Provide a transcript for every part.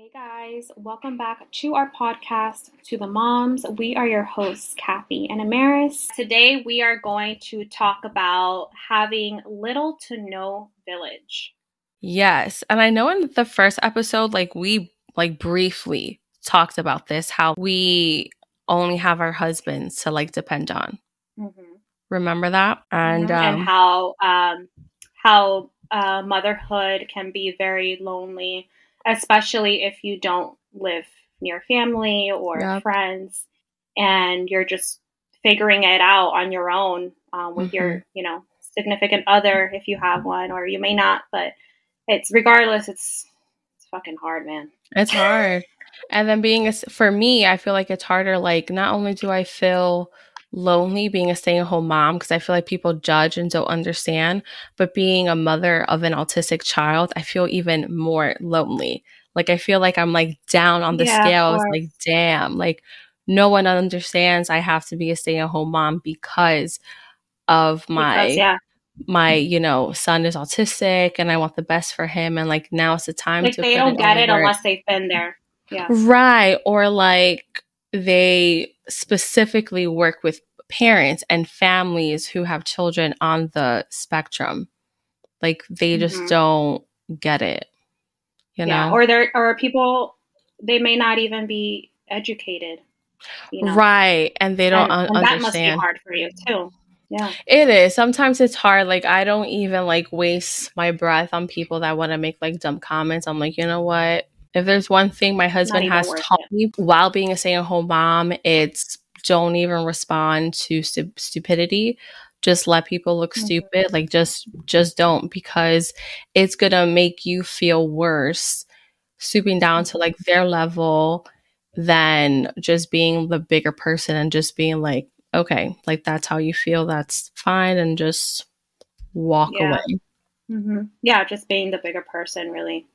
Hey guys, welcome back to our podcast, To the Moms. We are your hosts, Kathy and Amaris. Today we are going to talk about having little to no village. Yes. And I know in the first episode, like we like briefly talked about this, how we only have our husbands to like depend on. Mm-hmm. Remember that? And, mm-hmm. um, and how um, how uh, motherhood can be very lonely, especially if you don't live near family or yep. friends, and you're just figuring it out on your own um, with mm-hmm. your, you know, significant other if you have one, or you may not, but it's regardless, it's it's fucking hard, man. It's hard. and then being a, for me, I feel like it's harder. Like not only do I feel lonely being a stay-at-home mom because I feel like people judge and don't understand, but being a mother of an autistic child, I feel even more lonely. Like I feel like I'm like down on the yeah, scales. Like damn, like no one understands I have to be a stay-at-home mom because of my because, yeah my you know son is autistic and i want the best for him and like now it's the time like to they don't get it work. unless they've been there yeah right or like they specifically work with parents and families who have children on the spectrum like they just mm-hmm. don't get it you yeah. know or there or people they may not even be educated you know? right and they don't and, un- and that must be hard for you too yeah. It is. Sometimes it's hard. Like I don't even like waste my breath on people that want to make like dumb comments. I'm like, you know what? If there's one thing my husband has taught it. me while being a stay-at-home mom, it's don't even respond to stu- stupidity. Just let people look mm-hmm. stupid. Like just just don't because it's going to make you feel worse stooping down to like their level than just being the bigger person and just being like okay, like that's how you feel, that's fine, and just walk yeah. away. Mm-hmm. Yeah, just being the bigger person, really.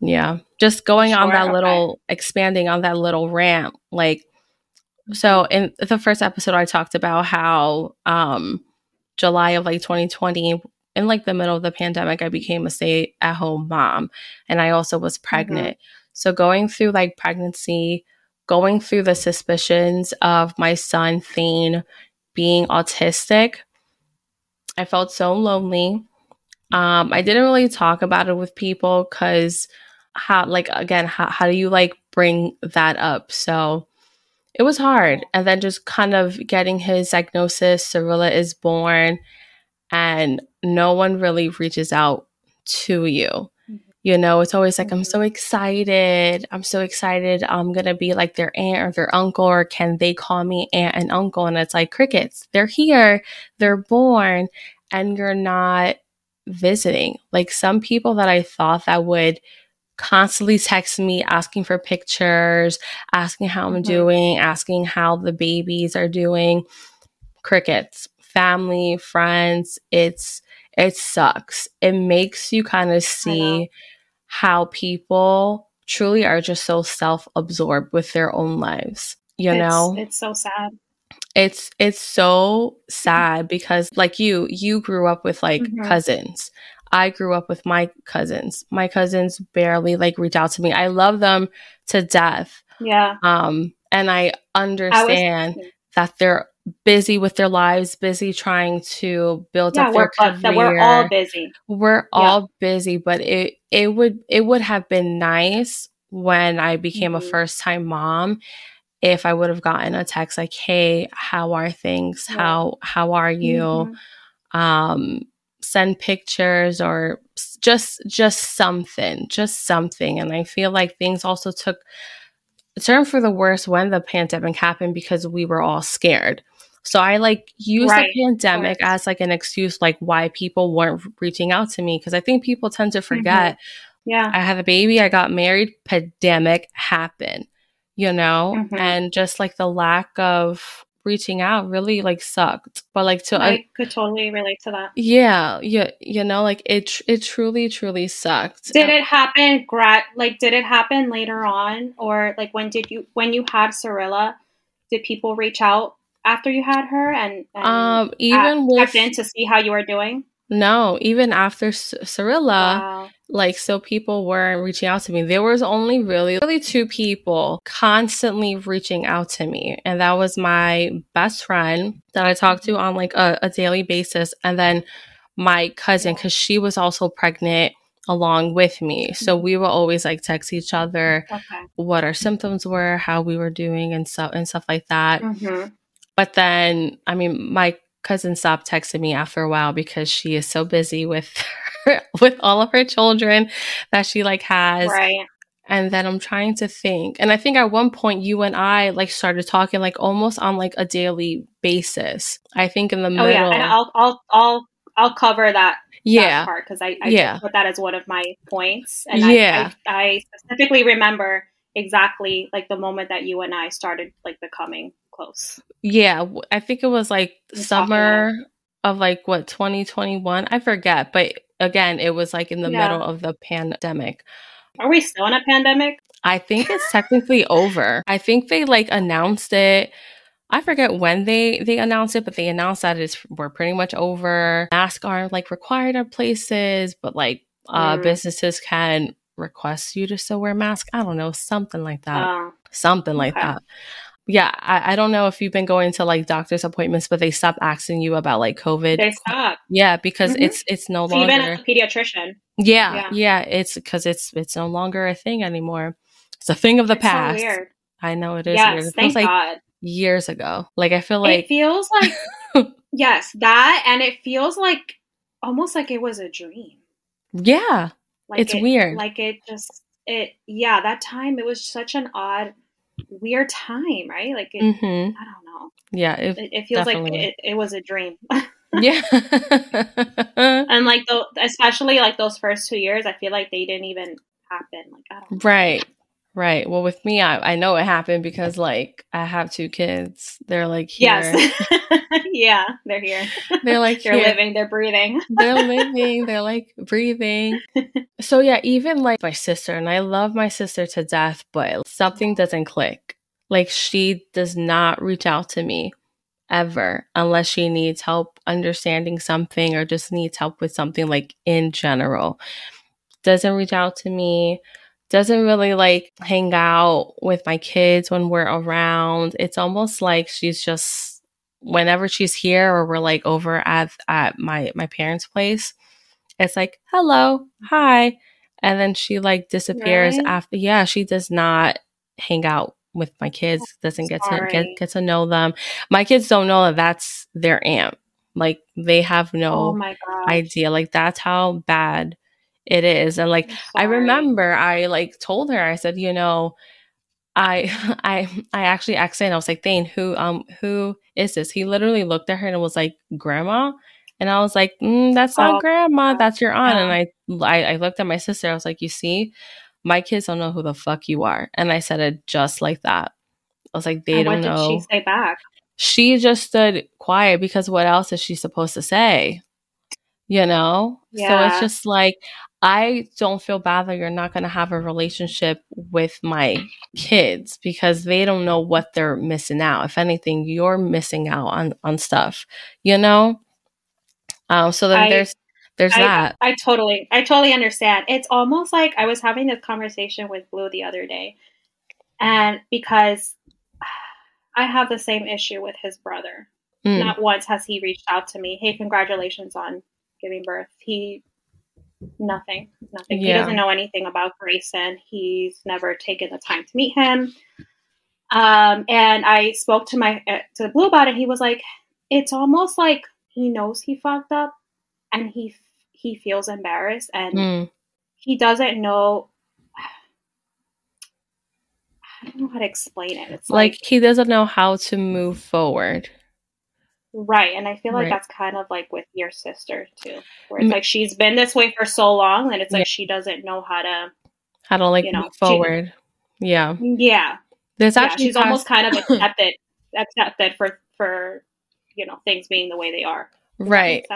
Yeah, just going sure, on that okay. little, expanding on that little rant. Like, so in the first episode, I talked about how um July of like 2020, in like the middle of the pandemic, I became a stay at home mom, and I also was pregnant. Mm-hmm. So going through like pregnancy, going through the suspicions of my son Thane being autistic, I felt so lonely. Um, I didn't really talk about it with people because how like again how, how do you like bring that up so it was hard and then just kind of getting his diagnosis Cirilla is born and no one really reaches out to you you know, it's always like, I'm so mm-hmm. excited. I'm so excited. I'm going to be like their aunt or their uncle, or can they call me aunt and uncle? And it's like crickets. They're here, they're born, and you're not visiting. Like some people that I thought that would constantly texting me asking for pictures, asking how I'm mm-hmm. doing, asking how the babies are doing. Crickets, family, friends, it's it sucks. It makes you kind of see how people truly are just so self-absorbed with their own lives. You it's, know? It's so sad. It's it's so sad because like you, you grew up with like mm-hmm. cousins. I grew up with my cousins. My cousins barely like reach out to me. I love them to death. Yeah. Um and I understand I that they're busy with their lives, busy trying to build yeah, up their career. That we're all busy. We're yeah. all busy, but it it would it would have been nice when I became mm-hmm. a first time mom if I would have gotten a text like, "Hey, how are things? Yeah. How how are you?" Mm-hmm. Um, send pictures or just just something, just something. And I feel like things also took a turn for the worse when the pandemic happened because we were all scared. So I like use right. the pandemic as like an excuse, like why people weren't reaching out to me. Cause I think people tend to mm-hmm. forget. Mm-hmm. Yeah. I had a baby, I got married, pandemic happened, you know? Mm-hmm. And just like the lack of reaching out really like sucked. But like to I uh, could totally relate to that. Yeah, yeah, you know, like it it truly truly sucked. Did it happen Grat like did it happen later on or like when did you when you had Cirilla, did people reach out after you had her and, and um even with in to see how you were doing? No, even after Cirilla, wow. like so people weren't reaching out to me. There was only really really two people constantly reaching out to me, and that was my best friend that I talked to on like a, a daily basis, and then my cousin because she was also pregnant along with me. So we will always like text each other okay. what our symptoms were, how we were doing, and stuff and stuff like that. Mm-hmm. But then, I mean, my cousin stopped texting me after a while because she is so busy with her, with all of her children that she like has. Right. And then I'm trying to think. And I think at one point you and I like started talking like almost on like a daily basis. I think in the middle. Oh yeah, and I'll I'll I'll I'll cover that yeah part because I, I yeah. put that as one of my points. And yeah. I, I, I specifically remember exactly like the moment that you and I started like becoming close. Yeah, I think it was like summer of like what 2021. I forget, but again, it was like in the yeah. middle of the pandemic. Are we still in a pandemic? I think it's technically over. I think they like announced it. I forget when they they announced it, but they announced that it's we're pretty much over. Masks aren't like required at places, but like uh, mm. businesses can request you to still wear masks. I don't know, something like that. Oh. Something like okay. that yeah, I, I, don't know if you've been going to like doctor's appointments, but they stopped asking you about like COVID. They stop. Yeah, because mm-hmm. it's it's no so longer even a pediatrician. Yeah, yeah, yeah, it's because it's it's no longer a thing anymore. It's a thing of the it's past. So I know it is. Yes, weird. It thank like God. Years ago, like I feel like it feels like yes, that, and it feels like almost like it was a dream. Yeah, like it's it, weird. Like it just it yeah. That time it was such an odd weird time, right? Like, it, mm-hmm. I don't know. Yeah, it, it, it feels definitely. like it, it was a dream. yeah, and like the especially like those first two years, I feel like they didn't even happen. Like, I don't. Know. Right. Right. Well, with me, I, I know it happened because like I have two kids. They're like here. Yes. yeah, they're here. They're like they're here. living. They're breathing. they're living. They're like breathing. So yeah, even like my sister, and I love my sister to death, but something doesn't click. Like she does not reach out to me ever unless she needs help understanding something or just needs help with something like in general. Doesn't reach out to me doesn't really like hang out with my kids when we're around. It's almost like she's just whenever she's here or we're like over at at my my parents' place, it's like, "Hello, hi." And then she like disappears right? after yeah, she does not hang out with my kids, doesn't get to get, get to know them. My kids don't know that that's their aunt. Like they have no oh idea. Like that's how bad it is and like i remember i like told her i said you know i i i actually asked him i was like thane who um who is this? He literally looked at her and was like grandma? And i was like mm, that's not oh, grandma that's your aunt yeah. and I, I i looked at my sister i was like you see my kids don't know who the fuck you are and i said it just like that. I was like they and don't what know did she say back? She just stood quiet because what else is she supposed to say? You know? Yeah. so it's just like I don't feel bad that you're not going to have a relationship with my kids because they don't know what they're missing out. If anything, you're missing out on on stuff, you know. Um, so then I, there's there's I, that. I totally I totally understand. It's almost like I was having this conversation with Blue the other day, and because I have the same issue with his brother. Mm. Not once has he reached out to me. Hey, congratulations on giving birth. He nothing, nothing. Yeah. He doesn't know anything about Grayson. He's never taken the time to meet him. Um, and I spoke to my uh, to Blue about it. He was like, it's almost like he knows he fucked up, and he he feels embarrassed, and mm. he doesn't know. I don't know how to explain it. It's like, like he doesn't know how to move forward. Right. And I feel like right. that's kind of like with your sister too, where it's like she's been this way for so long and it's like yeah. she doesn't know how to how to like you know, move forward. She, yeah. Yeah. There's actually yeah, she's past- almost kind of accepted accepted for for you know things being the way they are. Does right.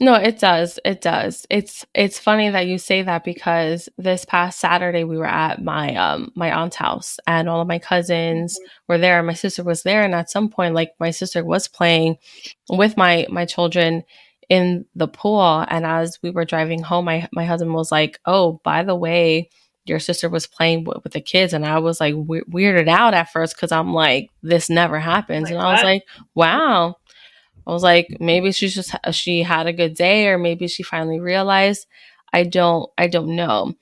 No, it does. It does. It's it's funny that you say that because this past Saturday we were at my um my aunt's house and all of my cousins mm-hmm. were there. My sister was there and at some point like my sister was playing with my my children in the pool. And as we were driving home, my, my husband was like, Oh, by the way, your sister was playing with, with the kids. And I was like we- weirded out at first because I'm like, this never happens. Like, and I what? was like, wow. I was like, maybe she's just, she had a good day or maybe she finally realized. I don't, I don't know.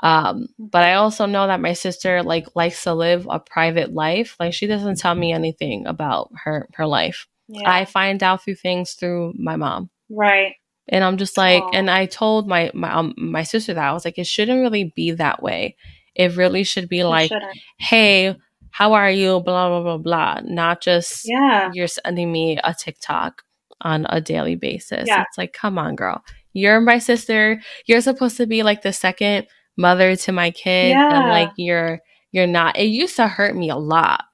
Um, but I also know that my sister like likes to live a private life. Like she doesn't tell me anything about her her life. Yeah. I find out through things through my mom. Right. And I'm just like, Aww. and I told my my um, my sister that I was like, it shouldn't really be that way. It really should be it like, shouldn't. hey, how are you? Blah blah blah blah. Not just yeah, you're sending me a TikTok on a daily basis. Yeah. It's like, come on, girl. You're my sister. You're supposed to be like the second mother to my kid yeah. and like you're you're not it used to hurt me a lot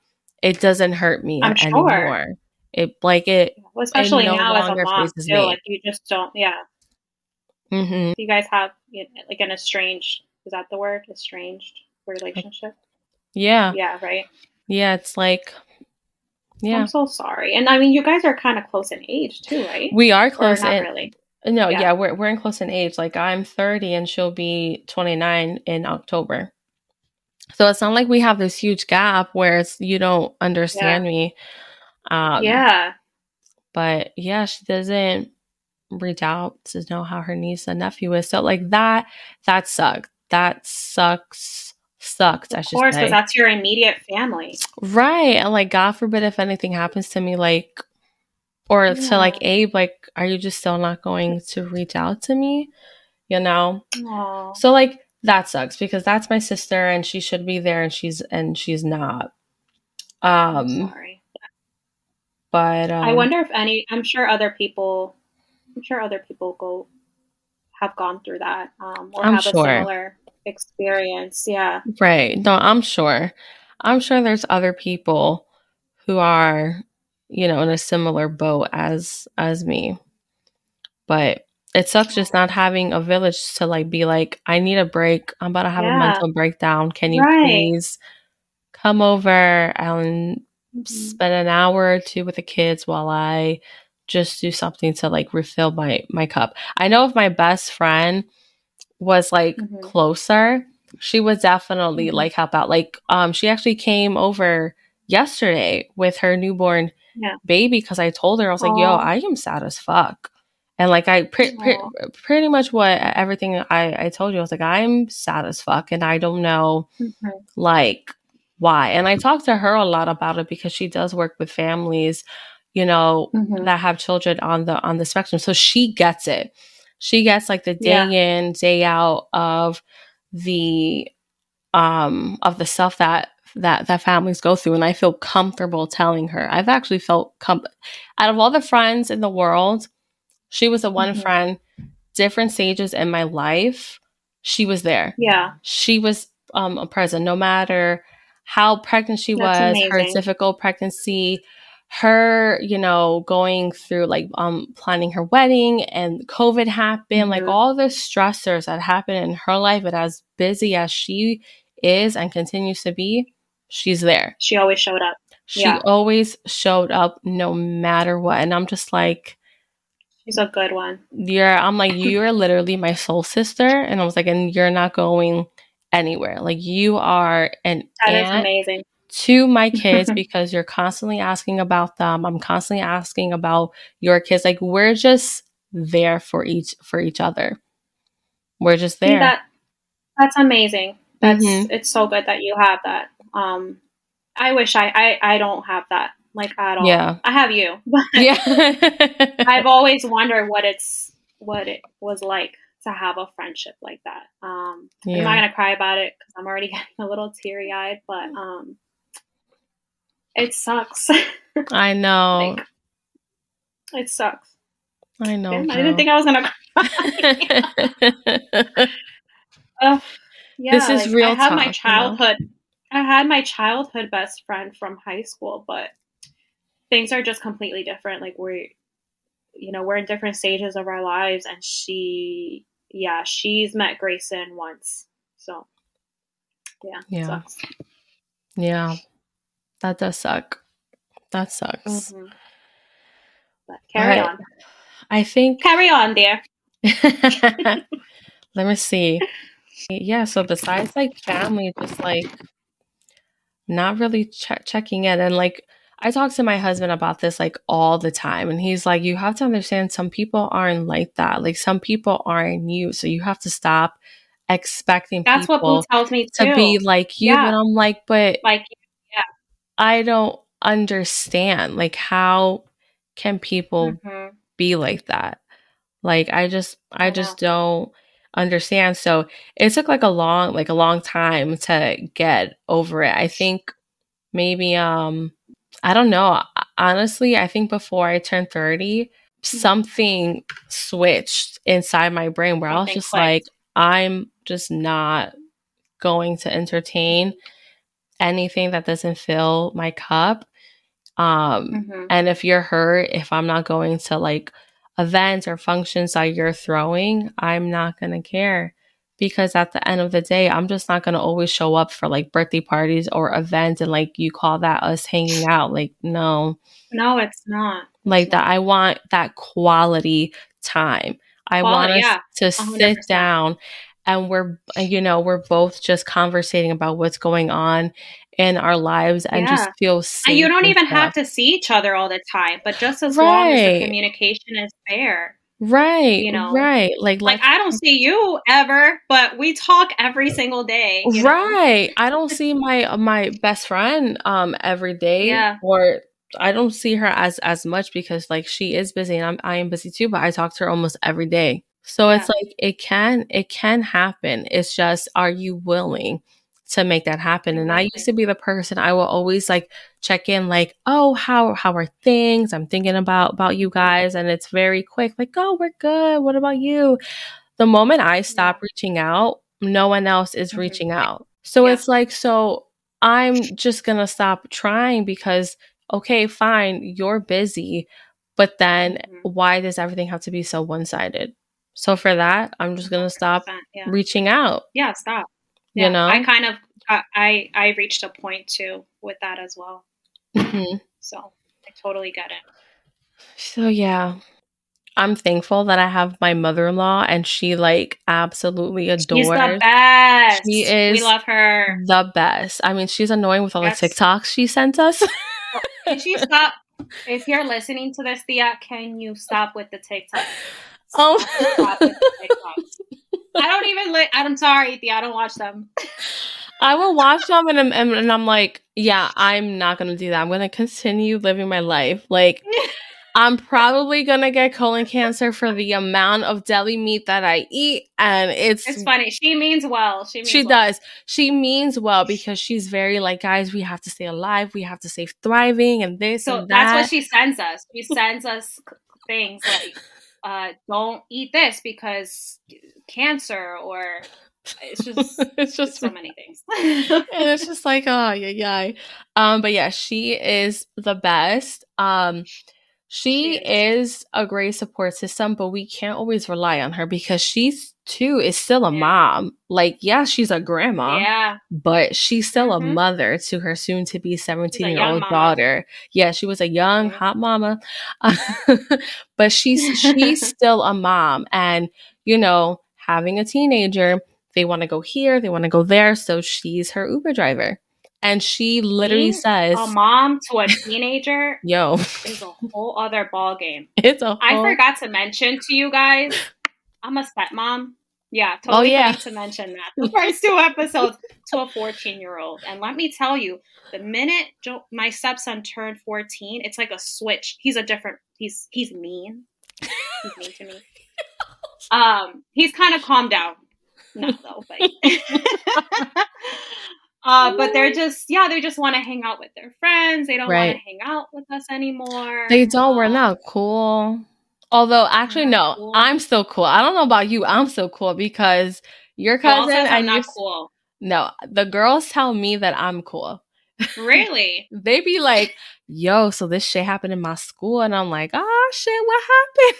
it doesn't hurt me I'm anymore sure. it like it well, especially it no now as a mom too, me. like you just don't yeah mm-hmm. you guys have like an estranged is that the word estranged relationship yeah yeah right yeah it's like yeah i'm so sorry and i mean you guys are kind of close in age too right we are close or not in, really no, yeah. yeah, we're we're in close in age. Like I'm 30 and she'll be 29 in October. So it's not like we have this huge gap where it's you don't understand yeah. me. Um, yeah. But yeah, she doesn't reach out to know how her niece and nephew is. So like that, that sucked. That sucks. Sucked. Of I should course, because that's your immediate family, right? And like, God forbid if anything happens to me, like or yeah. to like Abe, like, are you just still not going to reach out to me? You know? Aww. So like that sucks because that's my sister and she should be there and she's and she's not. Um sorry. But um, I wonder if any I'm sure other people I'm sure other people go have gone through that um or I'm have sure. a similar experience. Yeah. Right. No, I'm sure. I'm sure there's other people who are you know, in a similar boat as as me. But it sucks just not having a village to like be like, I need a break. I'm about to have yeah. a mental breakdown. Can you right. please come over and mm-hmm. spend an hour or two with the kids while I just do something to like refill my my cup. I know if my best friend was like mm-hmm. closer, she would definitely mm-hmm. like help out. Like um she actually came over yesterday with her newborn yeah. baby because I told her I was Aww. like, "Yo, I am sad as fuck," and like I pre- pre- pretty much what everything I I told you I was like, "I'm sad as fuck," and I don't know mm-hmm. like why. And I talked to her a lot about it because she does work with families, you know, mm-hmm. that have children on the on the spectrum, so she gets it. She gets like the day yeah. in day out of the um of the stuff that that that families go through and I feel comfortable telling her. I've actually felt com- out of all the friends in the world, she was the one mm-hmm. friend different stages in my life, she was there. Yeah. She was um a present no matter how pregnant she That's was, amazing. her difficult pregnancy, her, you know, going through like um planning her wedding and COVID happened, mm-hmm. like all the stressors that happened in her life, but as busy as she is and continues to be, she's there. She always showed up. She yeah. always showed up no matter what. And I'm just like She's a good one. You're I'm like, you're literally my soul sister. And I was like, and you're not going anywhere. Like you are an that is amazing. To my kids because you're constantly asking about them. I'm constantly asking about your kids. Like we're just there for each for each other. We're just there. That that's amazing. That's mm-hmm. it's so good that you have that. Um, I wish I, I, I don't have that like at all. Yeah. I have you. yeah. I've always wondered what it's, what it was like to have a friendship like that. Um, yeah. I'm not going to cry about it because I'm already getting a little teary eyed, but, um, it sucks. I know. like, it sucks. I know. I didn't think I was going to cry. uh, yeah, this is like, real. I have talk, my childhood. You know? I had my childhood best friend from high school, but things are just completely different. Like we're, you know, we're in different stages of our lives, and she, yeah, she's met Grayson once, so yeah, yeah, sucks. yeah, that does suck. That sucks. Mm-hmm. But carry on. I think. Carry on, dear. Let me see. Yeah, so besides like family, just like not really ch- checking in. And like, I talk to my husband about this like all the time. And he's like, you have to understand some people aren't like that. Like, some people aren't you. So you have to stop expecting That's what tells me too. to be like you. Yeah. And I'm like, but Like, I don't understand. Like, how can people mhm. be like that? Like, I just, I I just don't understand. So it took like a long, like a long time to get over it. I think maybe, um, I don't know. Honestly, I think before I turned 30, something switched inside my brain where I was just like, I'm just not going to entertain anything that doesn't fill my cup. Um, Mhm. and if you're hurt, if I'm not going to like events or functions that you're throwing, I'm not going to care. Because at the end of the day, I'm just not going to always show up for like birthday parties or events and like you call that us hanging out. Like, no, No, it's not. like that. I want that quality time. I want us yeah, to sit 100%. down and we're, you know, we're both just conversating about what's going on in our lives and just feel safe. And you don't even stuff. have to see each other all the time, but just as long as the communication is there. Right. you know, right. Like, Like I don't see you ever, but we talk every single day. right. I don't see my my best friend um every day Yeah. or I don't see her as as much because like she is busy and I'm I am busy too, but I talk to her almost every day. So it's like it can it can happen. It's just are you willing to make that happen? And I used to be the person I will always like check in like, "Oh, how how are things? I'm thinking about about you guys." And it's very quick like, "Oh, we're good. What about you?" The moment I stop reaching out, no one else is Mhm. reaching out. So Yeah. it's like so I'm just going to stop trying because okay, fine, you're busy, but then Mhm. why does everything have to be so one-sided? So for that, I'm just going to stop Yeah. reaching out, yeah, stop. you know? I kind of I, I reached a point too with that as well. Mhm. So I totally get it. So yeah, I'm thankful that I have my mother-in-law and she like absolutely She's the best. She is We love her. the best. I mean, she's annoying with all Yes. the TikToks she sent us. Can she stop? If you're listening to this, Thea, can you stop with the TikTok? Oh, Stop with the TikToks. I don't even. Li- I'm sorry, Thea. I don't watch them. I will watch them and, I'm- and, and I'm like, yeah, I'm not gonna do that. I'm gonna continue living my life. Like, I'm probably gonna get colon cancer for the amount of deli meat that I eat, and it's It's funny. She means well. She means she well. does. She means well because she's very like, guys, we have to stay alive. We have to stay thriving and this So and that. that's what she sends us. She sends us things like, uh, "Don't eat this because cancer," or it's just it's just so many things. and it's just like, oh yeah, yeah. Um, but yeah, she is the best. Um, she She is a great support system, but we can't always rely on her because she's too is still a Yeah. mom. Like, yeah, she's a grandma, yeah, but she's still a Mhm. mother to her soon to be 17 year old daughter. Yeah, she was a young, Mhm. hot mama. but she's she's still a mom. And, you know, having a teenager, they want to go here, they want to go there. So she's her Uber driver. And she literally Being says, a mom to a teenager Yo, is a whole other ball game. it's a I whole- forgot to mention to you guys, I'm a stepmom. Yeah, totally yeah. forgot to mention that. The first two episodes to a 14 year old. And let me tell you, the minute jo- my stepson turned 14, it's like a switch. He's a different, he's he's mean. He's mean to me. Um, he's kind of calmed down. Not though, but uh, but they're just yeah, they just want to hang out with their friends. They don't want to hang out with us anymore. They don't. We're Um, not cool. Although, actually, oh, no, cool. I'm still cool. I don't know about you. I'm still cool because your cousin I'm and not cool. No, the girls tell me that I'm cool. Really? They be like, "Yo, so this shit happened in my school," and I'm like, "Oh shit, what happened?"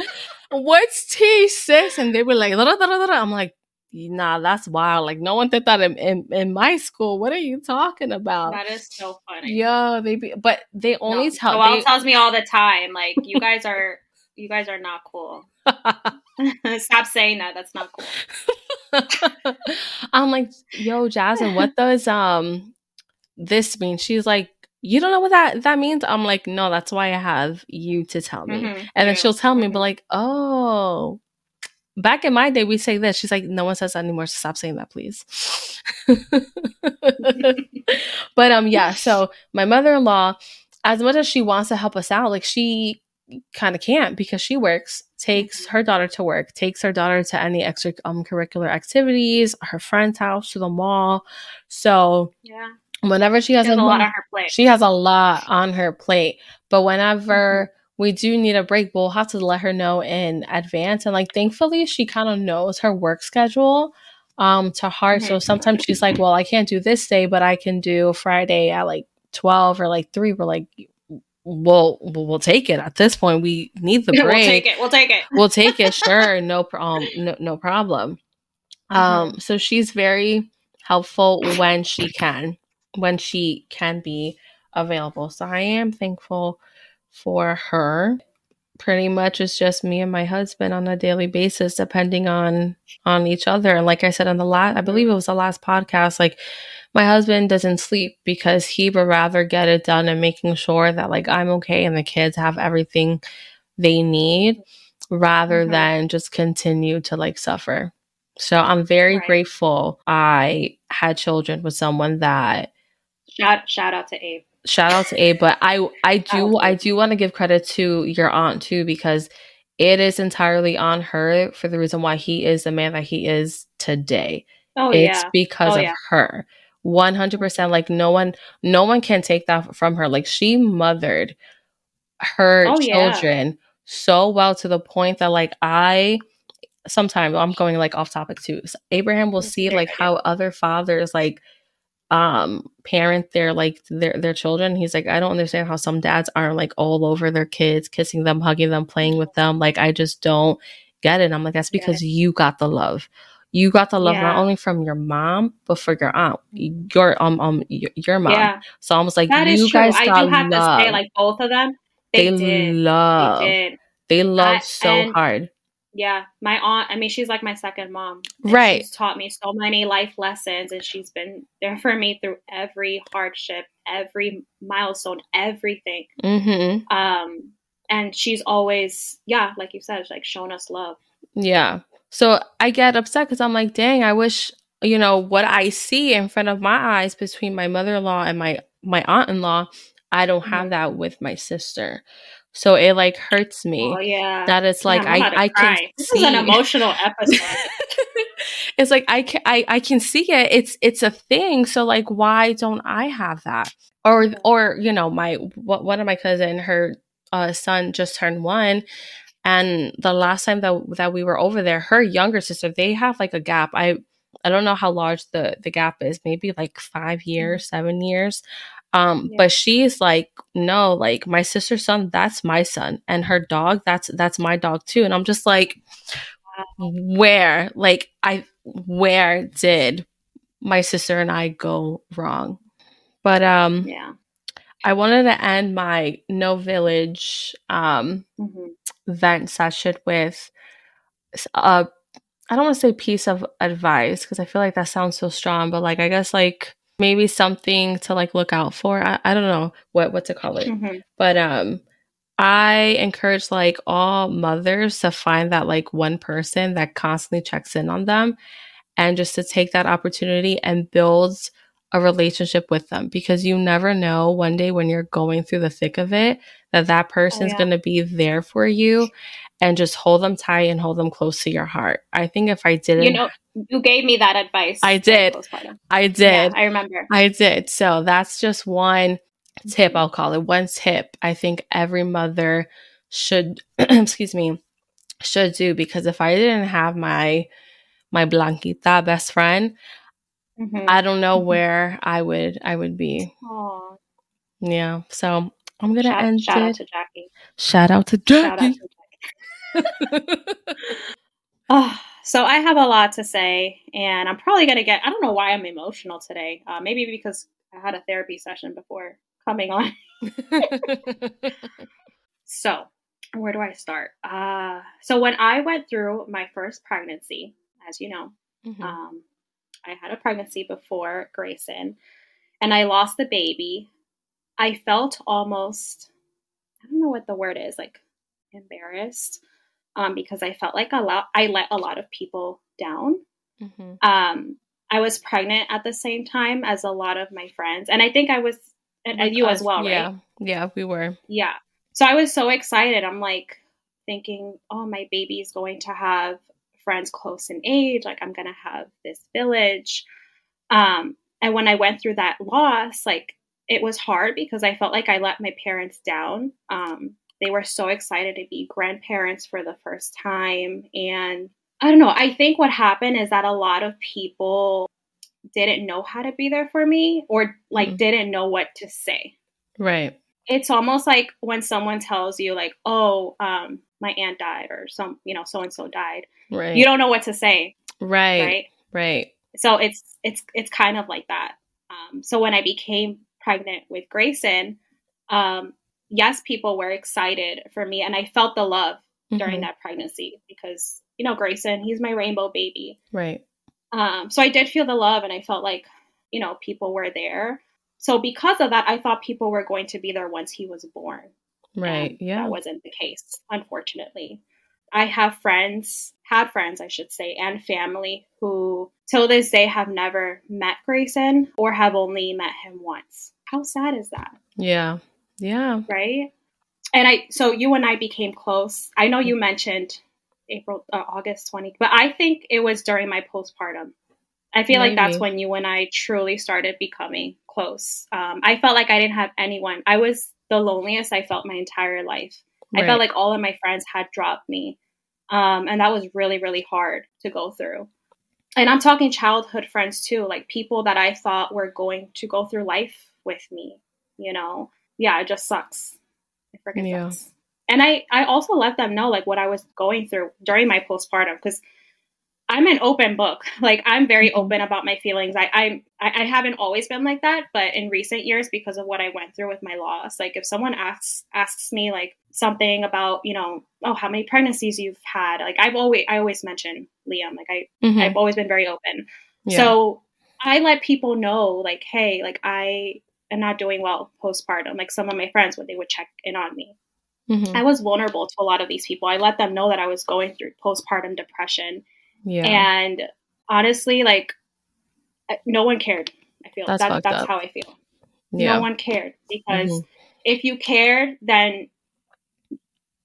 What's tea, sis? And they were like, "Da, da, da, da, da." I'm like, nah, that's wild. Like no one did that in, in, in my school. What are you talking about? That is so funny. Yeah, they be, but they only no, tell. Joelle they, tells me all the time, like you guys are you guys are not cool. Stop saying that. That's not cool. I'm like, yo, Jasmine, what does um this mean? She's like, you don't know what that that means. I'm like, no, that's why I have you to tell me. Mm-hmm. And then she'll tell me, but mm-hmm. like, oh, back in my day, we say this. She's like, no one says that anymore. So stop saying that, please. but um, yeah. So my mother in law, as much as she wants to help us out, like she kind of can't because she works, takes mm-hmm. her daughter to work, takes her daughter to any extra um, curricular activities, her friend's house, to the mall. So yeah. Whenever she has, a, a lot on her plate, she has a lot on her plate. But whenever mm-hmm we do need a break, we'll have to let her know in advance. And like, thankfully, she kind of knows her work schedule um to heart. Mm-hmm. So sometimes she's like, well, I can't do this day, but I can do Friday at like 12 or like 3. We're like, we'll we'll take it at this point. We need the break. we'll take it. We'll take it. we'll take it. Sure, no problem. Um, no, no problem. Mm-hmm. Um, so she's very helpful when she can, when she can be available. So I am thankful for her pretty much it's just me and my husband on a daily basis depending on on each other and like i said on the last i believe it was the last podcast like my husband doesn't sleep because he would rather get it done and making sure that like i'm okay and the kids have everything they need rather mm-hmm. than just continue to like suffer so i'm very right. grateful i had children with someone that shout shout out to abe shout out to Abe, but I I do I do want to give credit to your aunt too because it is entirely on her for the reason why he is the man that he is today. Oh it's yeah. because oh, of yeah. her. 100% like no one no one can take that from her. Like she mothered her oh, children yeah. so well to the point that like I sometimes I'm going like off topic too. So Abraham will see like how other fathers like um parent their like their their children he's like i don't understand how some dads aren't like all over their kids kissing them hugging them playing with them like i just don't get it i'm like that's because you got the love you got the love yeah. not only from your mom but for your aunt your um um your, your mom yeah. so i was like that you guys i do have love. to say like both of them they, they did. love they, did. they love I, so hard yeah, my aunt, I mean, she's like my second mom. Right. She's taught me so many life lessons and she's been there for me through every hardship, every milestone, everything. Mm-hmm. Um, and she's always, yeah, like you said, like shown us love. Yeah. So I get upset because I'm like, dang, I wish, you know, what I see in front of my eyes between my mother in law and my, my aunt in law, I don't have mm-hmm. that with my sister. So it like hurts me. Oh, yeah. That it's like I I can this see. is an emotional episode. it's like I can I, I can see it. It's it's a thing. So like why don't I have that? Or or you know my one of my cousin her uh, son just turned one and the last time that that we were over there her younger sister they have like a gap i i don't know how large the the gap is maybe like five years mm-hmm. seven years um, yeah. but she's like, no, like my sister's son, that's my son, and her dog, that's that's my dog too. And I'm just like, where, like, I where did my sister and I go wrong? But um, yeah, I wanted to end my no village um mm-hmm. vent session with a I don't want to say piece of advice because I feel like that sounds so strong, but like I guess like maybe something to like look out for. I, I don't know what what to call it. Mm-hmm. But um I encourage like all mothers to find that like one person that constantly checks in on them and just to take that opportunity and build a relationship with them because you never know one day when you're going through the thick of it that that person's oh, yeah. going to be there for you and just hold them tight and hold them close to your heart. I think if I didn't, you know, you gave me that advice. I did. I did. Yeah, I remember. I did. So that's just one tip, I'll call it one tip. I think every mother should, excuse me, should do because if I didn't have my my Blanquita best friend, mm-hmm. I don't know mm-hmm. where I would I would be. Aww. Yeah. So I'm gonna shout, end shout it. Out to Jackie. Shout out to Jackie. Shout out to Jackie. Oh, so I have a lot to say, and I'm probably gonna get. I don't know why I'm emotional today. Uh, maybe because I had a therapy session before coming on. so, where do I start? Uh, so when I went through my first pregnancy, as you know, mm-hmm. um, I had a pregnancy before Grayson, and I lost the baby. I felt almost, I don't know what the word is, like embarrassed um, because I felt like a lot, I let a lot of people down. Mm-hmm. Um, I was pregnant at the same time as a lot of my friends, and I think I was, and, you us, as well, yeah. right? Yeah, we were. Yeah. So I was so excited. I'm like thinking, oh, my baby's going to have friends close in age. Like I'm going to have this village. Um, and when I went through that loss, like it was hard because I felt like I let my parents down. Um, they were so excited to be grandparents for the first time. And I don't know, I think what happened is that a lot of people didn't know how to be there for me or like mm-hmm. didn't know what to say. Right. It's almost like when someone tells you like, "Oh, um my aunt died or some, you know, so and so died." Right. You don't know what to say. Right. Right. Right. So it's it's it's kind of like that. Um so when I became pregnant with Grayson, um yes, people were excited for me and I felt the love mm-hmm. during that pregnancy because, you know, Grayson, he's my rainbow baby. Right. Um, so I did feel the love and I felt like, you know, people were there. So because of that, I thought people were going to be there once he was born. Right. And yeah. That wasn't the case, unfortunately. I have friends, had friends, I should say, and family who till this day have never met Grayson or have only met him once. How sad is that? Yeah. Yeah. Right. And I, so you and I became close. I know you mentioned April, uh, August 20, but I think it was during my postpartum. I feel Maybe. like that's when you and I truly started becoming close. Um, I felt like I didn't have anyone. I was the loneliest I felt my entire life. Right. I felt like all of my friends had dropped me. Um, and that was really, really hard to go through. And I'm talking childhood friends too, like people that I thought were going to go through life with me, you know? Yeah, it just sucks. It freaking yeah. sucks. And I, I also let them know like what I was going through during my postpartum because I'm an open book. Like I'm very mm-hmm. open about my feelings. I, I I haven't always been like that, but in recent years, because of what I went through with my loss, like if someone asks asks me like something about you know oh how many pregnancies you've had, like I've always I always mention Liam. Like I mm-hmm. I've always been very open. Yeah. So I let people know like hey like I and not doing well postpartum. Like some of my friends, when they would check in on me, mm-hmm. I was vulnerable to a lot of these people. I let them know that I was going through postpartum depression. Yeah. And honestly, like no one cared. I feel that's, that, that's how I feel. Yeah. No one cared because mm-hmm. if you cared, then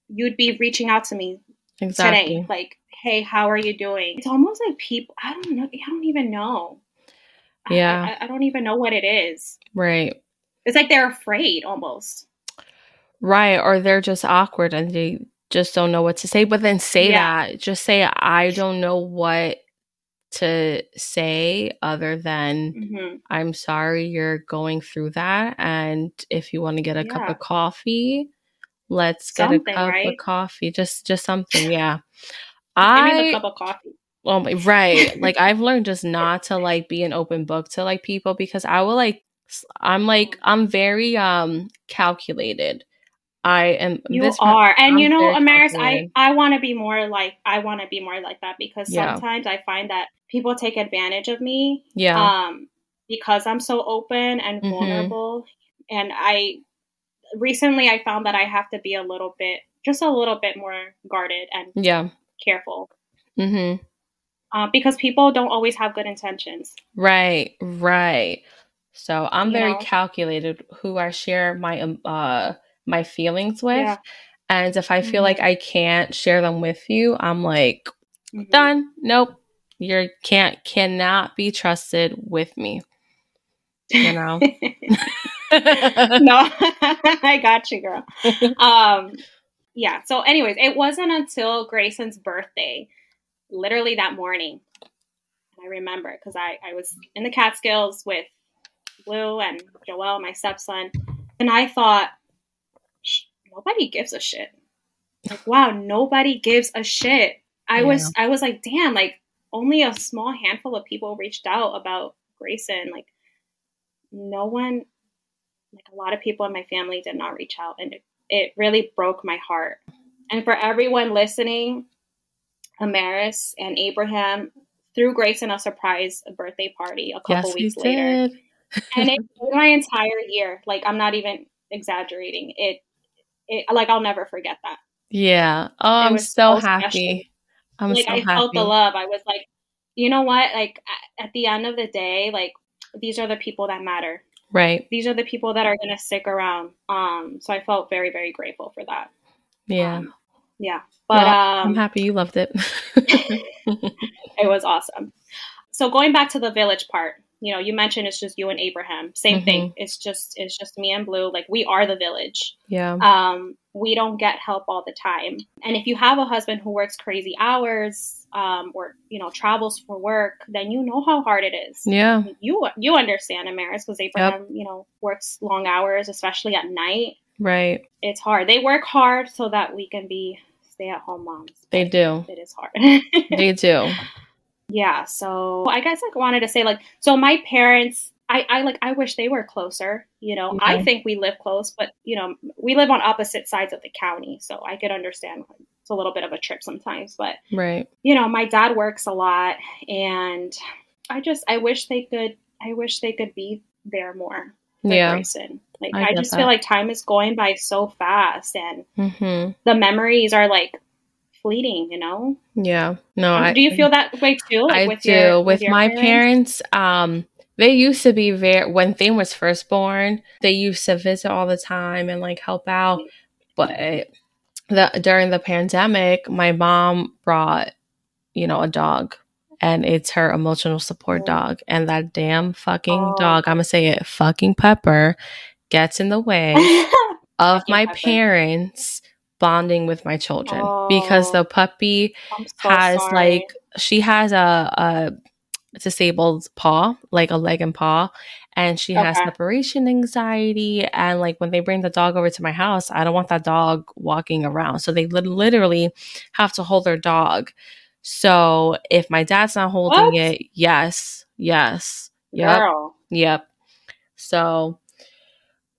you'd be reaching out to me exactly. today. Like, hey, how are you doing? It's almost like people. I don't know. I don't even know. Yeah. I, I, don't even know what it is. Right. It's like they're afraid almost. Right. Or they're just awkward and they just don't know what to say. But then say yeah. that. Just say, I don't know what to say other than mm-hmm. I'm sorry you're going through that. And if you want to get a yeah. cup of coffee, let's something, get a cup right? of coffee. Just just something. Yeah. I the cup of coffee. Oh my right. like I've learned just not to like be an open book to like people because I will like I'm like I'm very um calculated. I am You are. and I'm you know, Amaris, I I want to be more like I want to be more like that because yeah. sometimes I find that people take advantage of me. Yeah. Um because I'm so open and mm-hmm. vulnerable mm-hmm. and I recently I found that I have to be a little bit just a little bit more guarded and yeah, careful. Mhm uh, because people don't always have good intentions. Right, right. So I'm you very know? calculated who I share my um, uh my feelings with, yeah. and if I feel mm-hmm. like I can't share them with you, I'm like mm-hmm. done. Nope, you can't cannot be trusted with me. You know. no, I got you, girl. Um, yeah. So, anyways, it wasn't until Grayson's birthday literally that morning. I remember because I, I was in the Catskills with Blue and Joel, my stepson, and I thought, nobody gives a shit. Like, wow, nobody gives a shit. I yeah. was I was like, damn, like only a small handful of people reached out about Grayson. Like no one like a lot of people in my family did not reach out and it, it really broke my heart. And for everyone listening, Amaris and Abraham threw Grayson a surprise birthday party a couple yes, weeks later. and it my entire year. Like I'm not even exaggerating. It it like I'll never forget that. Yeah. Oh, I'm so, so happy. I'm like so I happy. felt the love. I was like, you know what? Like at the end of the day, like these are the people that matter. Right. These are the people that are going to stick around. Um, so I felt very, very grateful for that. Yeah. Um, yeah. But well, um, I'm happy you loved it. it was awesome. So going back to the village part, you know, you mentioned it's just you and Abraham. Same mm-hmm. thing. It's just it's just me and Blue. Like we are the village. Yeah. Um, we don't get help all the time. And if you have a husband who works crazy hours, um, or you know travels for work, then you know how hard it is. Yeah. You you understand, Amaris, because Abraham, yep. you know, works long hours, especially at night. Right. It's hard. They work hard so that we can be stay at home moms. They do. It is hard. they do yeah so i guess like wanted to say like so my parents I, I like I wish they were closer. You know, I think we live close, but you know, we live on opposite sides of the county, so I could understand it's a little bit of a trip sometimes. But right, you know, my dad works a lot, and I just I wish they could I wish they could be there more. Yeah. Like I, I just that. feel like time is going by so fast, and mm-hmm. the memories are like fleeting, you know? Yeah. No, I, do you feel that way too? Like I with do. Your, with, with my parents? parents, um, they used to be very when Thane was first born, they used to visit all the time and like help out. But the during the pandemic, my mom brought, you know, a dog and it's her emotional support dog. And that damn fucking oh. dog, I'm gonna say it, fucking Pepper, gets in the way of my Pepper. parents bonding with my children oh, because the puppy so has sorry. like she has a, a disabled paw, like a leg and paw, and she okay. has separation anxiety. And like when they bring the dog over to my house, I don't want that dog walking around. So they li- literally have to hold their dog. So if my dad's not holding what? it, yes, yes, yep, Girl. yep. So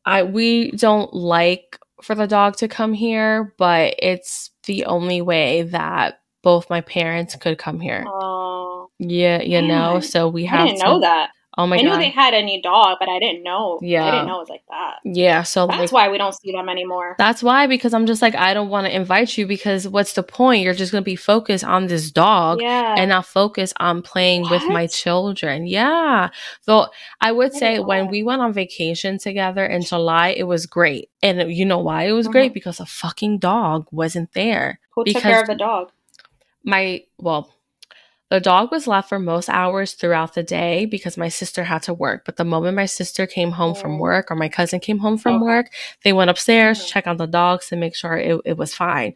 I we don't like for the dog to come here, but it's the only way that both my parents could come here. Oh, yeah, you know. So we have. I didn't to, know that. Oh my I god! I knew they had a new dog, but I didn't know. Yeah, I didn't know it was like that. Yeah, so that's like, why we don't see them anymore. That's why because I'm just like I don't want to invite you because what's the point? You're just gonna be focused on this dog, yeah. and not focus on playing what? with my children. Yeah, So I would I say when we went on vacation together in July, it was great, and you know why it was mm-hmm. great because a fucking dog wasn't there. Who because took care of the dog? My well, the dog was left for most hours throughout the day because my sister had to work. But the moment my sister came home from oh. work or my cousin came home from okay. work, they went upstairs, mm-hmm. check on the dogs to make sure it, it was fine.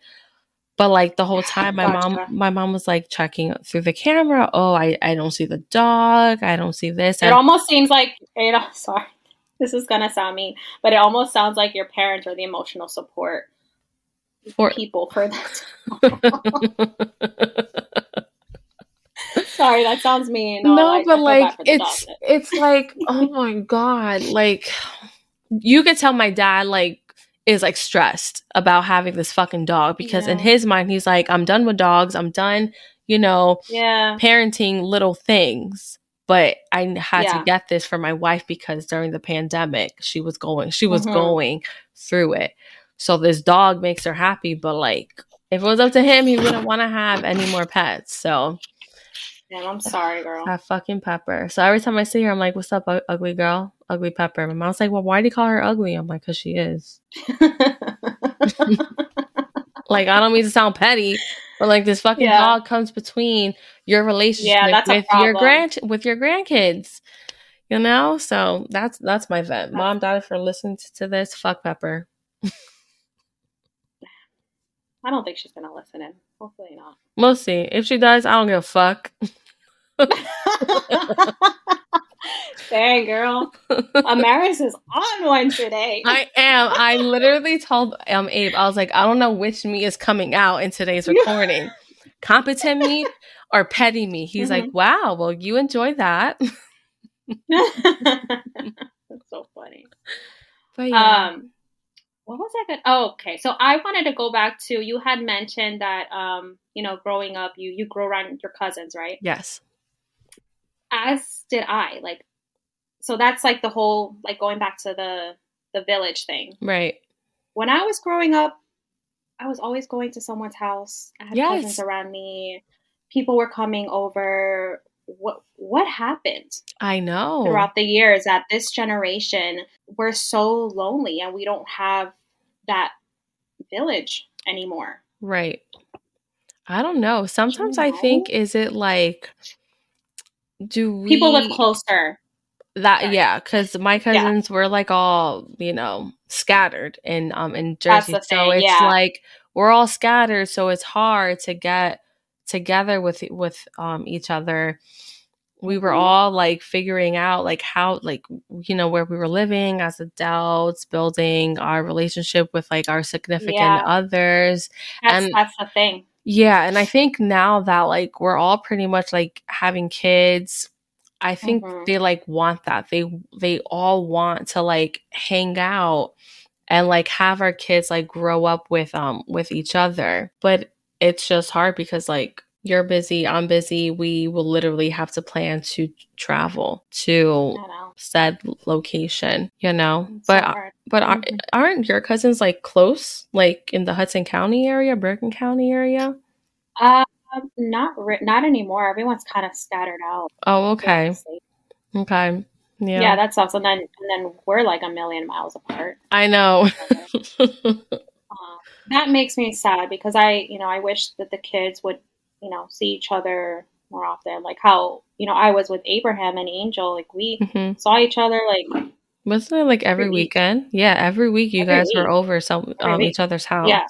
But like the whole time, my gotcha. mom, my mom was like checking through the camera. Oh, I, I don't see the dog. I don't see this. It and- almost seems like it. Sorry, this is gonna sound mean, but it almost sounds like your parents are the emotional support for people for that. Sorry, that sounds mean. No, no but like it's it's like oh my god, like you could tell my dad like is like stressed about having this fucking dog because yeah. in his mind he's like I'm done with dogs. I'm done, you know, yeah. parenting little things. But I had yeah. to get this for my wife because during the pandemic she was going she was mm-hmm. going through it. So this dog makes her happy, but like if it was up to him, he wouldn't want to have any more pets. So Man, I'm sorry, girl. That fucking Pepper. So every time I see her, I'm like, "What's up, u- ugly girl? Ugly Pepper." My mom's like, "Well, why do you call her ugly?" I'm like, "Cause she is." like I don't mean to sound petty, but like this fucking yeah. dog comes between your relationship yeah, with your grand with your grandkids. You know, so that's that's my vent. Mom, dad, for listening to this, fuck Pepper. I don't think she's gonna listen in. Hopefully not. We'll see. If she does, I don't give a fuck. Dang, girl. Amaris is on one today. I am. I literally told um Abe, I was like, I don't know which me is coming out in today's recording. competent me or petty me. He's mm-hmm. like, wow, well, you enjoy that. That's so funny. But yeah. Um, what was I good? Oh, okay. So I wanted to go back to you had mentioned that um, you know, growing up, you you grow around your cousins, right? Yes. As did I. Like, so that's like the whole like going back to the the village thing, right? When I was growing up, I was always going to someone's house. I had yes. cousins around me. People were coming over. What what happened? I know. Throughout the years that this generation we're so lonely and we don't have that village anymore. Right. I don't know. Sometimes you know? I think is it like do we people live closer? That Sorry. yeah, because my cousins yeah. were like all you know scattered in um in Jersey, so it's yeah. like we're all scattered, so it's hard to get together with with um each other we were mm-hmm. all like figuring out like how like you know where we were living as adults building our relationship with like our significant yeah. others that's, and that's the thing yeah and i think now that like we're all pretty much like having kids i think mm-hmm. they like want that they they all want to like hang out and like have our kids like grow up with um with each other but it's just hard because like you're busy, I'm busy, we will literally have to plan to travel to said location, you know. It's but but mm-hmm. aren't your cousins like close, like in the Hudson County area, Bergen County area? Um, not not anymore. Everyone's kind of scattered out. Oh, okay. Okay. Yeah. Yeah, that's awesome. And then and then we're like a million miles apart. I know. uh, that makes me sad because I, you know, I wish that the kids would you know, see each other more often. Like how, you know, I was with Abraham and Angel, like we mm-hmm. saw each other like wasn't it like every, every weekend? Week. Yeah, every week you every guys week. were over some um, each other's house. Yeah.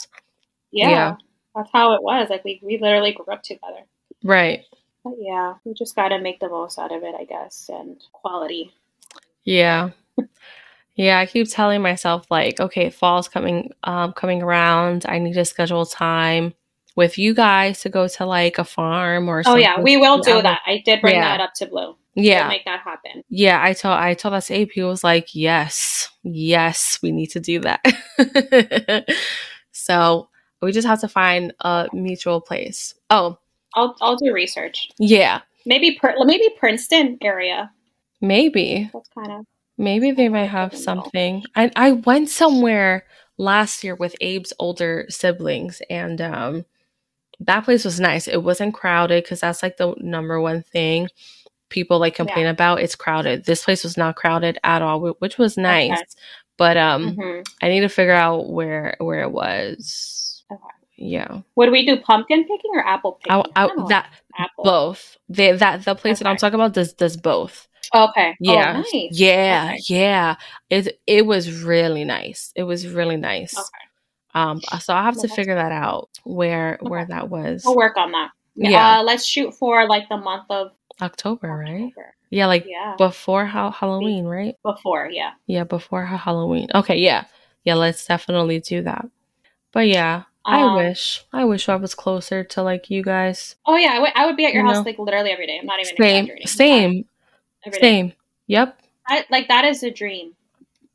yeah. yeah. That's how it was. Like we we literally grew up together. Right. But yeah, we just got to make the most out of it, I guess, and quality. Yeah. yeah, I keep telling myself like, okay, fall's coming um coming around. I need to schedule time with you guys to go to like a farm or something. oh yeah we will do that. I did bring yeah. that up to blue. Yeah. we'll make that happen. Yeah i told i told us ap was like yes yes we need to do that. So we just have to find a mutual place. Oh. I'll i'll do research. Yeah. Maybe maybe princeton area. Maybe. That's kind of maybe they might have something. I i went somewhere last year with abe's older siblings and um that place was nice. It wasn't crowded because that's like the number one thing people like complain yeah. about. It's crowded. This place was not crowded at all, which was nice. Okay. But um, mm-hmm. I need to figure out where where it was. Okay. Yeah. Would we do pumpkin picking or apple picking? I, I, I that apple. both. They, that the place okay. that I'm talking about does does both. Okay. Yeah. Oh, nice. Yeah. Okay. Yeah. It it was really nice. It was really nice. Okay. Um, so I'll have to figure that out where okay. where that was. We'll work on that. Yeah. Uh, let's shoot for like the month of October, October. right? Yeah, like yeah. before ha- Halloween, right? Before, yeah. Yeah, before Halloween. Okay, yeah. Yeah, let's definitely do that. But yeah, um, I wish. I wish I was closer to like you guys. Oh yeah, I, w- I would be at your you house know? like literally every day. I'm not even same, Same. Same. Yep. I, like that is a dream.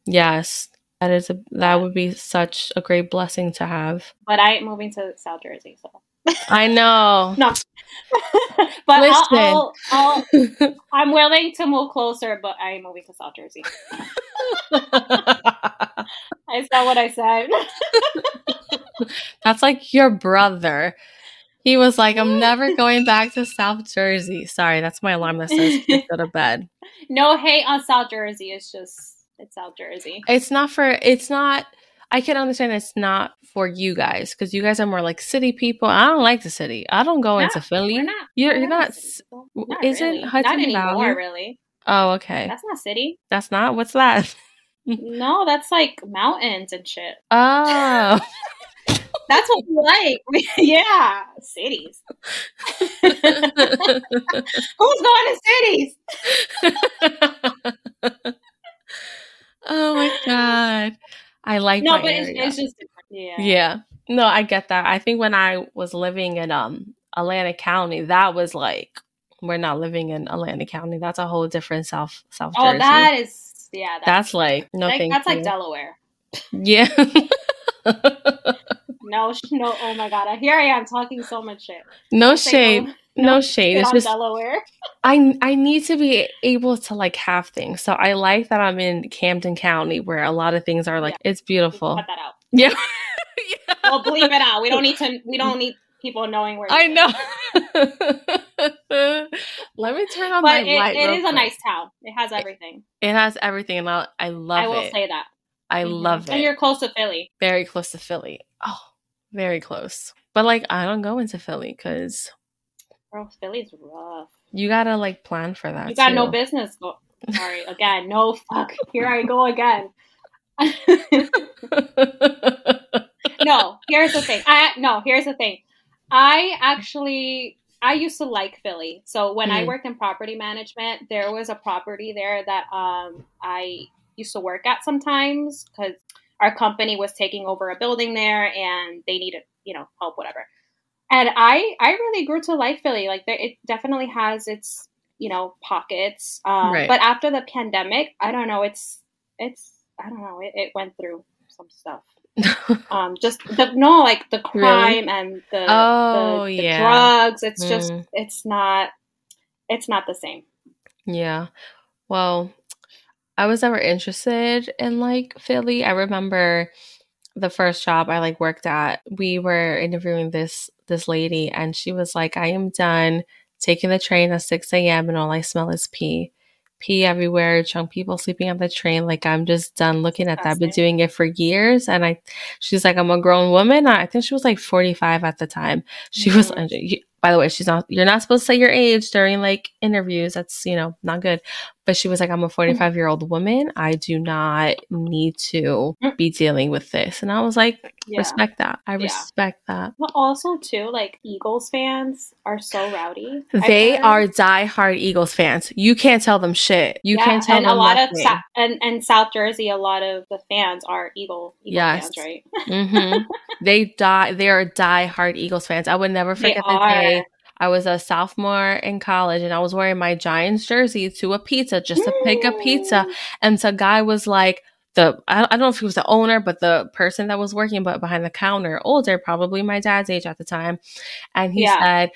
Yes, that is a that would be such a great blessing to have. But I am moving to South Jersey, so I know. no, but Listen. I'll, I'll, I'll, I'm willing to move closer, but I am moving to South Jersey. I saw what I said. That's like your brother. He was like, I'm never going back to South Jersey. Sorry, that's my alarm that says go to bed. No hate on South Jersey. It's just it's South Jersey. It's not for. It's not. I can understand it's not for you guys because you guys are more like city people. I don't like the city. I don't go into Philly. Not, you're, you're not. not isn't really. Hudson not anymore, Valley? Really? Oh, okay. That's not city. That's not. What's that? no, that's like mountains and shit. Oh. That's what we like. yeah, cities. Who's going to cities? Oh god. I like no, but it's, it's, just. Yeah. Yeah. No, I get that. I think when I was living in um Atlantic County, that was like we're not living in Atlantic County. That's a whole different South South oh, Jersey. that is yeah. That's, that's like no like, That's you. like Delaware. Yeah. no, no. Oh my god! Here I am talking so much shit. No shade. No, no shade. It's just Delaware. I I need to be able to like have things. So I like that I'm in Camden County where a lot of things are like yeah. it's beautiful. Cut that out. Yeah. yeah. Well, believe it out. We don't need to. We don't need people knowing where. I know. Let me turn on but my it, light. It is quick. a nice town. It has everything. It, it has everything, and I, I love. I will it. say that. I mm-hmm. love it. And you're close to Philly. Very close to Philly. Oh, very close. But like, I don't go into Philly because. Bro, Philly's rough. You gotta like plan for that. You got too. no business. Go- Sorry, again, no fuck. Here I go again. no, here's the thing. I no, here's the thing. I actually I used to like Philly. So when mm. I worked in property management, there was a property there that um I used to work at sometimes because our company was taking over a building there and they needed, you know, help whatever. And I I really grew to like Philly. Like it definitely has its, you know, pockets. Um, right. but after the pandemic, I don't know, it's it's I don't know, it, it went through some stuff. um, just the no, like the crime really? and the oh the, the yeah drugs. It's mm. just it's not it's not the same. Yeah. Well, I was never interested in like Philly. I remember the first job I like worked at. We were interviewing this this lady, and she was like, "I am done taking the train at six a.m. and all I smell is pee." pee everywhere, drunk people sleeping on the train. Like I'm just done looking at That's that. I've been doing it for years. And I, she's like, I'm a grown woman. I think she was like 45 at the time. She mm-hmm. was, by the way, she's not, you're not supposed to say your age during like interviews. That's, you know, not good. But she was like, I'm a mm-hmm. 45 year old woman. I do not need to mm. be dealing with this. And I was like, yeah. respect that. I yeah. respect that. But also, too, like Eagles fans are so rowdy. They are diehard Eagles fans. You can't tell them shit. You yeah, can't tell and them a lot nothing. of Sa- and and South Jersey, a lot of the fans are Eagle, Eagle yes. fans, right? mm-hmm. They die. They are diehard Eagles fans. I would never forget the day I was a sophomore in college and I was wearing my Giants jersey to a pizza just to pick a pizza. And the guy was like, the I, I don't know if he was the owner, but the person that was working but behind the counter, older, probably my dad's age at the time. And he yeah. said,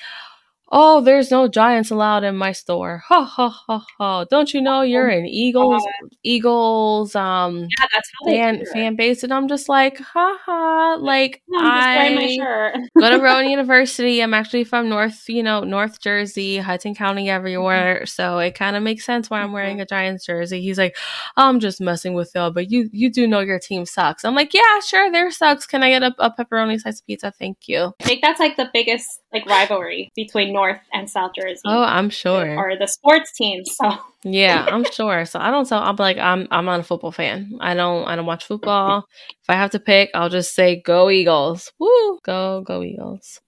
Oh, there's no giants allowed in my store. Ha ha ha ha. Don't you know you're an Eagles Eagles um yeah, that's fan fan base? And I'm just like, ha ha. Like I go to Rowan University. I'm actually from North, you know, North Jersey, Hudson County, mm-hmm. everywhere. Mm-hmm. So it kind of makes sense why I'm wearing mm-hmm. a Giants jersey. He's like, I'm just messing with you, but you you do know your team sucks. I'm like, yeah, sure, there sucks. Can I get a, a pepperoni sized pizza? Thank you. I think that's like the biggest like rivalry between North and South Jersey. Oh, I'm sure. Or the sports teams. So yeah, I'm sure. So I don't tell. I'm like I'm I'm not a football fan. I don't I don't watch football. If I have to pick, I'll just say go Eagles. Woo, go go Eagles.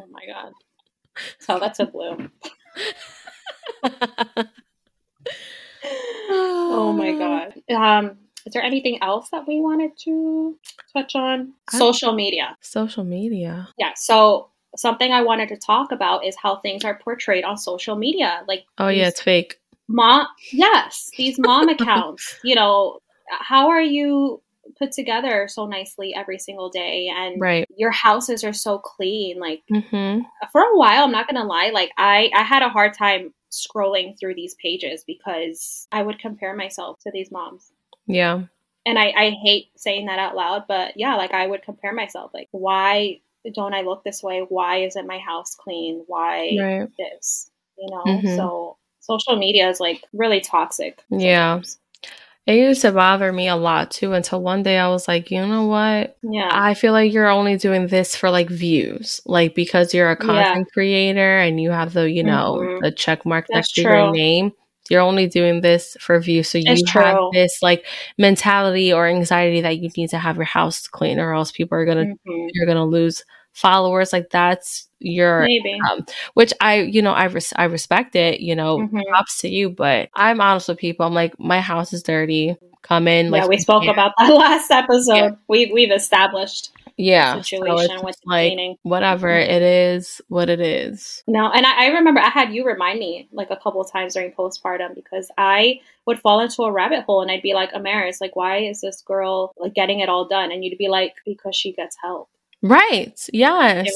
oh my god. So that's a blue. oh my god. Um is there anything else that we wanted to touch on? Social media. Social media. Yeah. So something I wanted to talk about is how things are portrayed on social media. Like, oh yeah, it's fake. Mom, yes, these mom accounts. You know, how are you put together so nicely every single day, and right. your houses are so clean. Like mm-hmm. for a while, I'm not gonna lie. Like I, I had a hard time scrolling through these pages because I would compare myself to these moms. Yeah. And I, I hate saying that out loud, but yeah, like I would compare myself. Like, why don't I look this way? Why isn't my house clean? Why right. this? You know, mm-hmm. so social media is like really toxic. Sometimes. Yeah. It used to bother me a lot too until one day I was like, you know what? Yeah. I feel like you're only doing this for like views. Like because you're a content yeah. creator and you have the, you know, mm-hmm. the check mark next to your name. You're only doing this for views. So you it's have true. this like mentality or anxiety that you need to have your house clean or else people are gonna mm-hmm. you're gonna lose followers like that's your maybe um, which i you know i res- i respect it you know mm-hmm. props to you but i'm honest with people i'm like my house is dirty come in yeah we spoke about that last episode yeah. we we've established yeah situation so with like cleaning. whatever it is what it is no and I, I, remember i had you remind me like a couple times during postpartum because i would fall into a rabbit hole and i'd be like amaris like why is this girl like getting it all done and you'd be like because she gets help Right. Yes.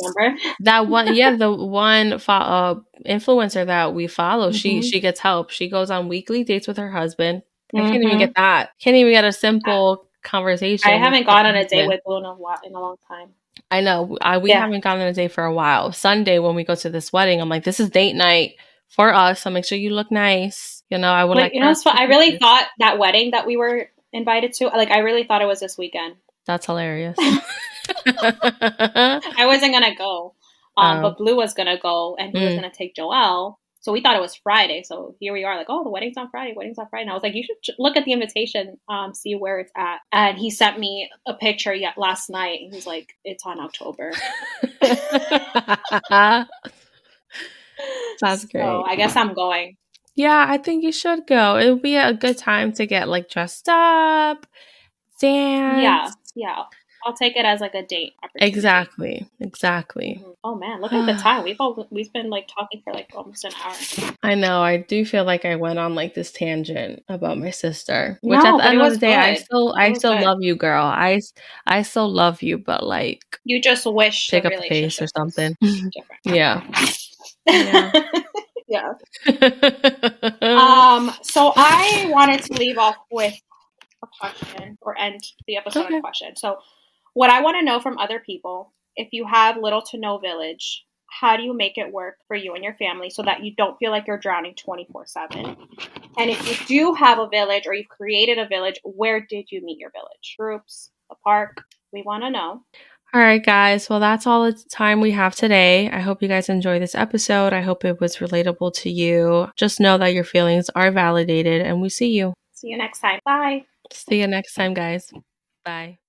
That one yeah, the one fo- uh, influencer that we follow, mm-hmm. she she gets help. She goes on weekly dates with her husband. Mm-hmm. I can't even mm-hmm. get that. Can't even get a simple conversation. I haven't gone on a date with Luna in a long time. I know. I, we yeah. haven't gone on a date for a while. Sunday when we go to this wedding, I'm like, this is date night for us. So make sure you look nice. You know, I would Wait, like. You know, I really thought that wedding that we were invited to, like, I really thought it was this weekend. That's hilarious. I wasn't gonna go, um, oh. but Blue was gonna go, and he mm. was gonna take Joelle. So we thought it was Friday. So here we are, like, oh, the wedding's on Friday. Wedding's on Friday. And I was like, you should look at the invitation, um, see where it's at. And he sent me a picture yet last night. He's like, it's on October. That's great. So I guess I'm going. Yeah, I think you should go. It would be a good time to get like dressed up, dance. Yeah, yeah. I'll take it as like a date. Exactly. Exactly. Mm-hmm. Oh man, look at the time. We've all we've been like talking for like almost an hour. I know. I do feel like I went on like this tangent about my sister, which no, at the end of the day, good. I still I still good. love you, girl. I I still love you, but like you just wish pick up the pace or something. yeah. yeah. yeah. um. So I wanted to leave off with a question or end the episode okay. on a question. So what I want to know from other people, if you have little to no village, how do you make it work for you and your family so that you don't feel like you're drowning 24 7? And if you do have a village or you've created a village, where did you meet your village? Groups, a park? We want to know. All right, guys. Well, that's all the time we have today. I hope you guys enjoyed this episode. I hope it was relatable to you. Just know that your feelings are validated, and we see you. See you next time. Bye. See you next time, guys. Bye.